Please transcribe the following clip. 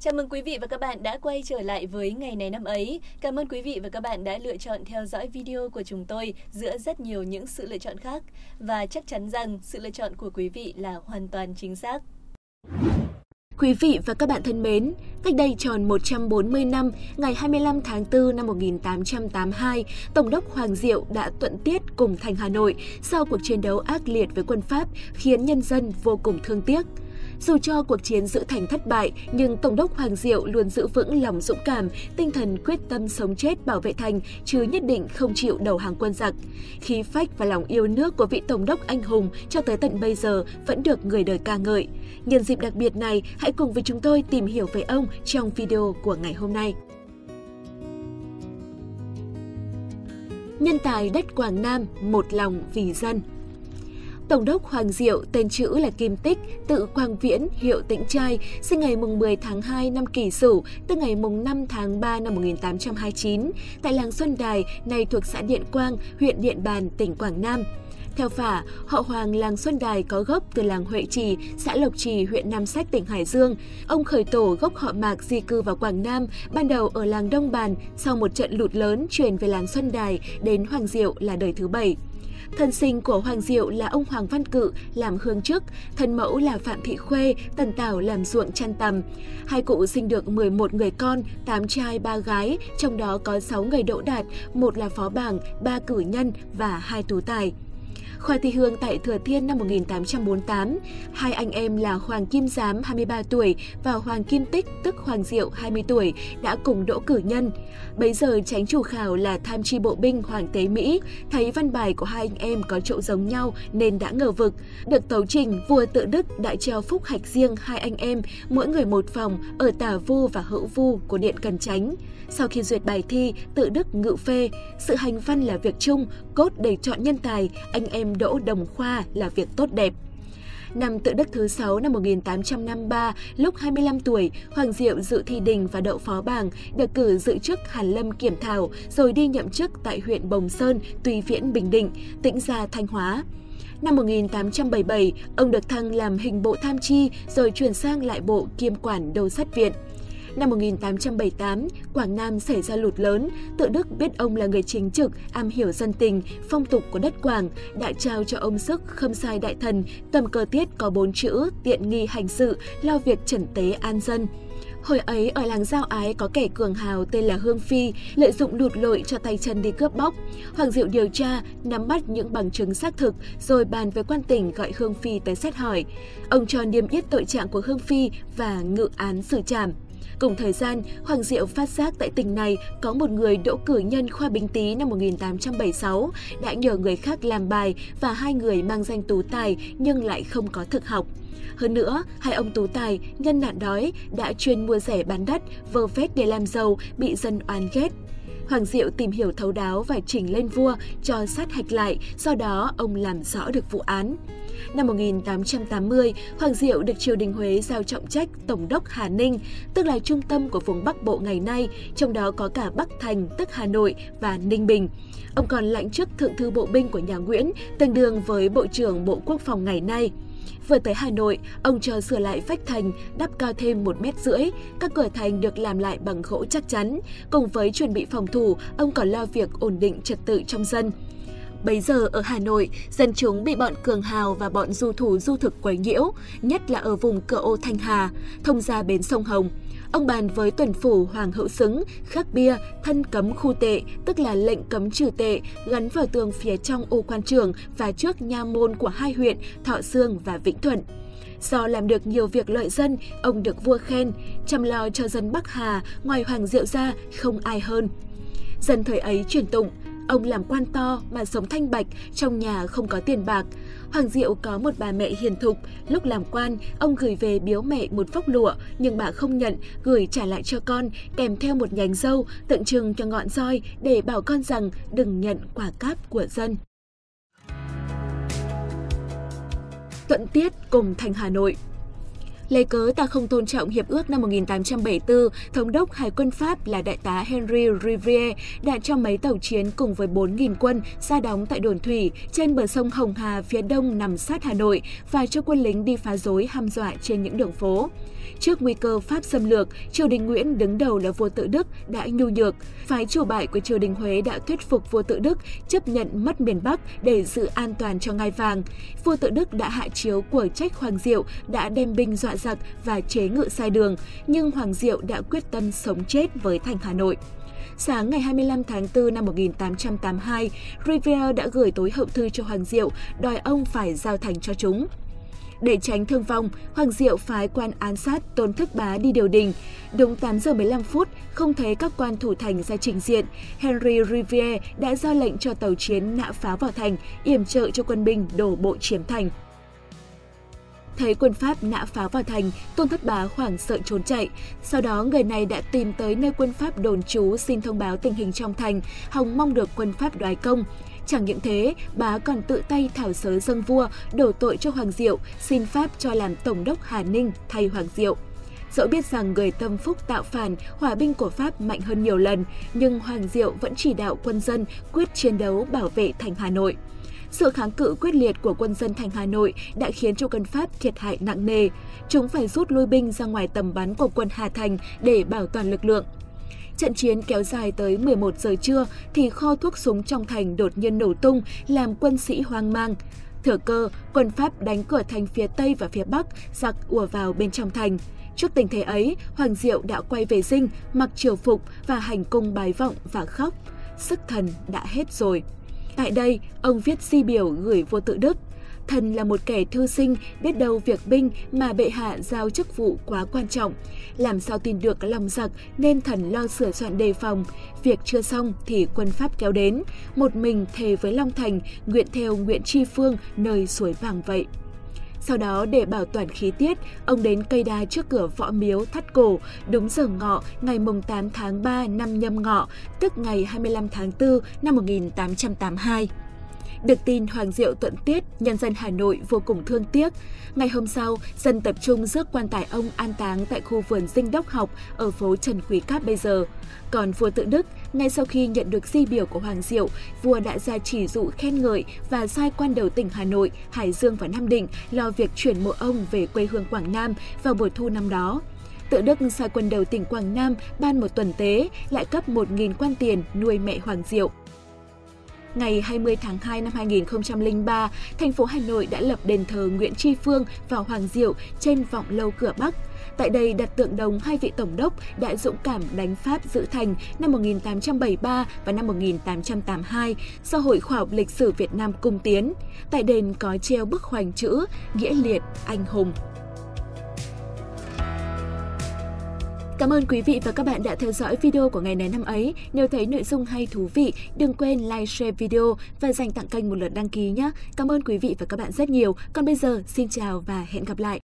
Chào mừng quý vị và các bạn đã quay trở lại với ngày này năm ấy. Cảm ơn quý vị và các bạn đã lựa chọn theo dõi video của chúng tôi giữa rất nhiều những sự lựa chọn khác. Và chắc chắn rằng sự lựa chọn của quý vị là hoàn toàn chính xác. Quý vị và các bạn thân mến, cách đây tròn 140 năm, ngày 25 tháng 4 năm 1882, Tổng đốc Hoàng Diệu đã tuận tiết cùng thành Hà Nội sau cuộc chiến đấu ác liệt với quân Pháp khiến nhân dân vô cùng thương tiếc. Dù cho cuộc chiến giữ thành thất bại, nhưng Tổng đốc Hoàng Diệu luôn giữ vững lòng dũng cảm, tinh thần quyết tâm sống chết bảo vệ thành, chứ nhất định không chịu đầu hàng quân giặc. Khí phách và lòng yêu nước của vị Tổng đốc anh hùng cho tới tận bây giờ vẫn được người đời ca ngợi. Nhân dịp đặc biệt này, hãy cùng với chúng tôi tìm hiểu về ông trong video của ngày hôm nay. Nhân tài đất Quảng Nam, một lòng vì dân. Tổng đốc Hoàng Diệu, tên chữ là Kim Tích, tự Quang Viễn, hiệu Tĩnh Trai, sinh ngày mùng 10 tháng 2 năm Kỷ Sửu, tức ngày mùng 5 tháng 3 năm 1829, tại làng Xuân Đài, nay thuộc xã Điện Quang, huyện Điện Bàn, tỉnh Quảng Nam. Theo phả, họ Hoàng làng Xuân Đài có gốc từ làng Huệ Trì, xã Lộc Trì, huyện Nam Sách, tỉnh Hải Dương. Ông khởi tổ gốc họ Mạc di cư vào Quảng Nam, ban đầu ở làng Đông Bàn, sau một trận lụt lớn chuyển về làng Xuân Đài đến Hoàng Diệu là đời thứ bảy. Thần sinh của Hoàng Diệu là ông Hoàng Văn Cự làm hương chức, thần mẫu là Phạm Thị Khuê, Tần Tảo làm ruộng chăn tầm. Hai cụ sinh được 11 người con, 8 trai 3 gái, trong đó có 6 người đỗ đạt, một là phó bảng, ba cử nhân và hai tú tài. Khoa thi hương tại Thừa Thiên năm 1848. Hai anh em là Hoàng Kim Giám 23 tuổi và Hoàng Kim Tích tức Hoàng Diệu 20 tuổi đã cùng đỗ cử nhân. Bấy giờ tránh chủ khảo là tham tri bộ binh Hoàng Tế Mỹ thấy văn bài của hai anh em có chỗ giống nhau nên đã ngờ vực. Được tấu trình, vua tự Đức đã treo phúc hạch riêng hai anh em, mỗi người một phòng ở tả vu và hữu vu của điện Cần Chánh. Sau khi duyệt bài thi, tự Đức ngự phê, sự hành văn là việc chung, cốt để chọn nhân tài, anh em đỗ đồng khoa là việc tốt đẹp. Năm tự đức thứ 6 năm 1853, lúc 25 tuổi, Hoàng Diệu dự thi đình và đậu phó bảng, được cử dự chức Hàn Lâm Kiểm Thảo, rồi đi nhậm chức tại huyện Bồng Sơn, Tùy Viễn, Bình Định, Tĩnh Gia, Thanh Hóa. Năm 1877, ông được thăng làm hình bộ tham chi rồi chuyển sang lại bộ kiêm quản đầu sát viện. Năm 1878, Quảng Nam xảy ra lụt lớn, tự Đức biết ông là người chính trực, am hiểu dân tình, phong tục của đất Quảng, đã trao cho ông sức khâm sai đại thần, tầm cơ tiết có bốn chữ, tiện nghi hành sự, lo việc trần tế an dân. Hồi ấy ở làng Giao Ái có kẻ cường hào tên là Hương Phi, lợi dụng lụt lội cho tay chân đi cướp bóc. Hoàng Diệu điều tra, nắm bắt những bằng chứng xác thực, rồi bàn với quan tỉnh gọi Hương Phi tới xét hỏi. Ông cho niêm yết tội trạng của Hương Phi và ngự án xử trảm. Cùng thời gian, Hoàng Diệu phát giác tại tỉnh này có một người đỗ cử nhân khoa Bính Tý năm 1876 đã nhờ người khác làm bài và hai người mang danh tú tài nhưng lại không có thực học. Hơn nữa, hai ông tú tài, nhân nạn đói, đã chuyên mua rẻ bán đắt, vơ vét để làm giàu, bị dân oan ghét. Hoàng Diệu tìm hiểu thấu đáo và chỉnh lên vua cho sát hạch lại, do đó ông làm rõ được vụ án. Năm 1880, Hoàng Diệu được triều đình Huế giao trọng trách Tổng đốc Hà Ninh, tức là trung tâm của vùng Bắc Bộ ngày nay, trong đó có cả Bắc Thành, tức Hà Nội và Ninh Bình. Ông còn lãnh chức Thượng thư Bộ binh của nhà Nguyễn, tương đương với Bộ trưởng Bộ Quốc phòng ngày nay. Vừa tới Hà Nội, ông cho sửa lại vách thành, đắp cao thêm một mét rưỡi. Các cửa thành được làm lại bằng gỗ chắc chắn. Cùng với chuẩn bị phòng thủ, ông còn lo việc ổn định trật tự trong dân. Bấy giờ ở Hà Nội, dân chúng bị bọn cường hào và bọn du thủ du thực quấy nhiễu, nhất là ở vùng cửa ô Thanh Hà, thông ra bến sông Hồng. Ông bàn với tuần phủ Hoàng Hữu Xứng, khắc bia, thân cấm khu tệ, tức là lệnh cấm trừ tệ, gắn vào tường phía trong ô quan trường và trước nha môn của hai huyện Thọ Sương và Vĩnh Thuận. Do làm được nhiều việc lợi dân, ông được vua khen, chăm lo cho dân Bắc Hà, ngoài Hoàng Diệu ra không ai hơn. Dân thời ấy truyền tụng, Ông làm quan to mà sống thanh bạch, trong nhà không có tiền bạc. Hoàng Diệu có một bà mẹ hiền thục, lúc làm quan, ông gửi về biếu mẹ một phốc lụa, nhưng bà không nhận, gửi trả lại cho con, kèm theo một nhánh dâu, tượng trưng cho ngọn roi để bảo con rằng đừng nhận quả cáp của dân. Tuận Tiết cùng thành Hà Nội Lấy cớ ta không tôn trọng hiệp ước năm 1874, thống đốc Hải quân Pháp là đại tá Henry Riviere đã cho mấy tàu chiến cùng với 4.000 quân ra đóng tại đồn thủy trên bờ sông Hồng Hà phía đông nằm sát Hà Nội và cho quân lính đi phá rối hăm dọa trên những đường phố. Trước nguy cơ Pháp xâm lược, triều đình Nguyễn đứng đầu là vua tự Đức đã nhu nhược. Phái chủ bại của triều đình Huế đã thuyết phục vua tự Đức chấp nhận mất miền Bắc để giữ an toàn cho ngai vàng. Vua tự Đức đã hạ chiếu của trách Hoàng Diệu, đã đem binh dọa giặc và chế ngự sai đường, nhưng Hoàng Diệu đã quyết tâm sống chết với thành Hà Nội. Sáng ngày 25 tháng 4 năm 1882, Rivière đã gửi tối hậu thư cho Hoàng Diệu, đòi ông phải giao thành cho chúng. Để tránh thương vong, Hoàng Diệu phái quan án sát Tôn Thức Bá đi điều đình. Đúng 8 giờ 15 phút, không thấy các quan thủ thành ra trình diện, Henry Rivière đã ra lệnh cho tàu chiến nã pháo vào thành, yểm trợ cho quân binh đổ bộ chiếm thành. Thấy quân Pháp nã pháo vào thành, Tôn Thất Bá hoảng sợ trốn chạy. Sau đó, người này đã tìm tới nơi quân Pháp đồn trú xin thông báo tình hình trong thành, hòng mong được quân Pháp đoái công. Chẳng những thế, bá còn tự tay thảo sớ dâng vua, đổ tội cho Hoàng Diệu, xin Pháp cho làm Tổng đốc Hà Ninh thay Hoàng Diệu. Dẫu biết rằng người tâm phúc tạo phản, hỏa binh của Pháp mạnh hơn nhiều lần, nhưng Hoàng Diệu vẫn chỉ đạo quân dân quyết chiến đấu bảo vệ thành Hà Nội. Sự kháng cự quyết liệt của quân dân thành Hà Nội đã khiến cho quân Pháp thiệt hại nặng nề. Chúng phải rút lui binh ra ngoài tầm bắn của quân Hà Thành để bảo toàn lực lượng. Trận chiến kéo dài tới 11 giờ trưa thì kho thuốc súng trong thành đột nhiên nổ tung làm quân sĩ hoang mang. Thừa cơ, quân Pháp đánh cửa thành phía Tây và phía Bắc, giặc ùa vào bên trong thành. Trước tình thế ấy, Hoàng Diệu đã quay về dinh, mặc triều phục và hành cung bái vọng và khóc. Sức thần đã hết rồi. Tại đây, ông viết di biểu gửi vua tự Đức. Thần là một kẻ thư sinh, biết đâu việc binh mà bệ hạ giao chức vụ quá quan trọng. Làm sao tin được lòng giặc nên thần lo sửa soạn đề phòng. Việc chưa xong thì quân Pháp kéo đến. Một mình thề với Long Thành, nguyện theo nguyện Tri Phương nơi suối vàng vậy. Sau đó để bảo toàn khí tiết, ông đến cây đa trước cửa võ miếu thắt cổ, đúng giờ ngọ ngày mùng 8 tháng 3 năm nhâm ngọ, tức ngày 25 tháng 4 năm 1882. Được tin Hoàng Diệu tuận tiết, nhân dân Hà Nội vô cùng thương tiếc. Ngày hôm sau, dân tập trung rước quan tài ông an táng tại khu vườn dinh đốc học ở phố Trần Quý Cáp bây giờ. Còn vua tự Đức, ngay sau khi nhận được di biểu của Hoàng Diệu, vua đã ra chỉ dụ khen ngợi và sai quan đầu tỉnh Hà Nội, Hải Dương và Nam Định lo việc chuyển mộ ông về quê hương Quảng Nam vào buổi thu năm đó. Tự Đức sai quân đầu tỉnh Quảng Nam ban một tuần tế, lại cấp 1.000 quan tiền nuôi mẹ Hoàng Diệu. Ngày 20 tháng 2 năm 2003, thành phố Hà Nội đã lập đền thờ Nguyễn Tri Phương và Hoàng Diệu trên vọng lâu cửa Bắc. Tại đây đặt tượng đồng hai vị tổng đốc đã dũng cảm đánh Pháp giữ thành năm 1873 và năm 1882 do Hội khoa học lịch sử Việt Nam cung tiến. Tại đền có treo bức hoành chữ Nghĩa liệt, anh hùng. Cảm ơn quý vị và các bạn đã theo dõi video của ngày này năm ấy. Nếu thấy nội dung hay thú vị, đừng quên like, share video và dành tặng kênh một lượt đăng ký nhé. Cảm ơn quý vị và các bạn rất nhiều. Còn bây giờ, xin chào và hẹn gặp lại.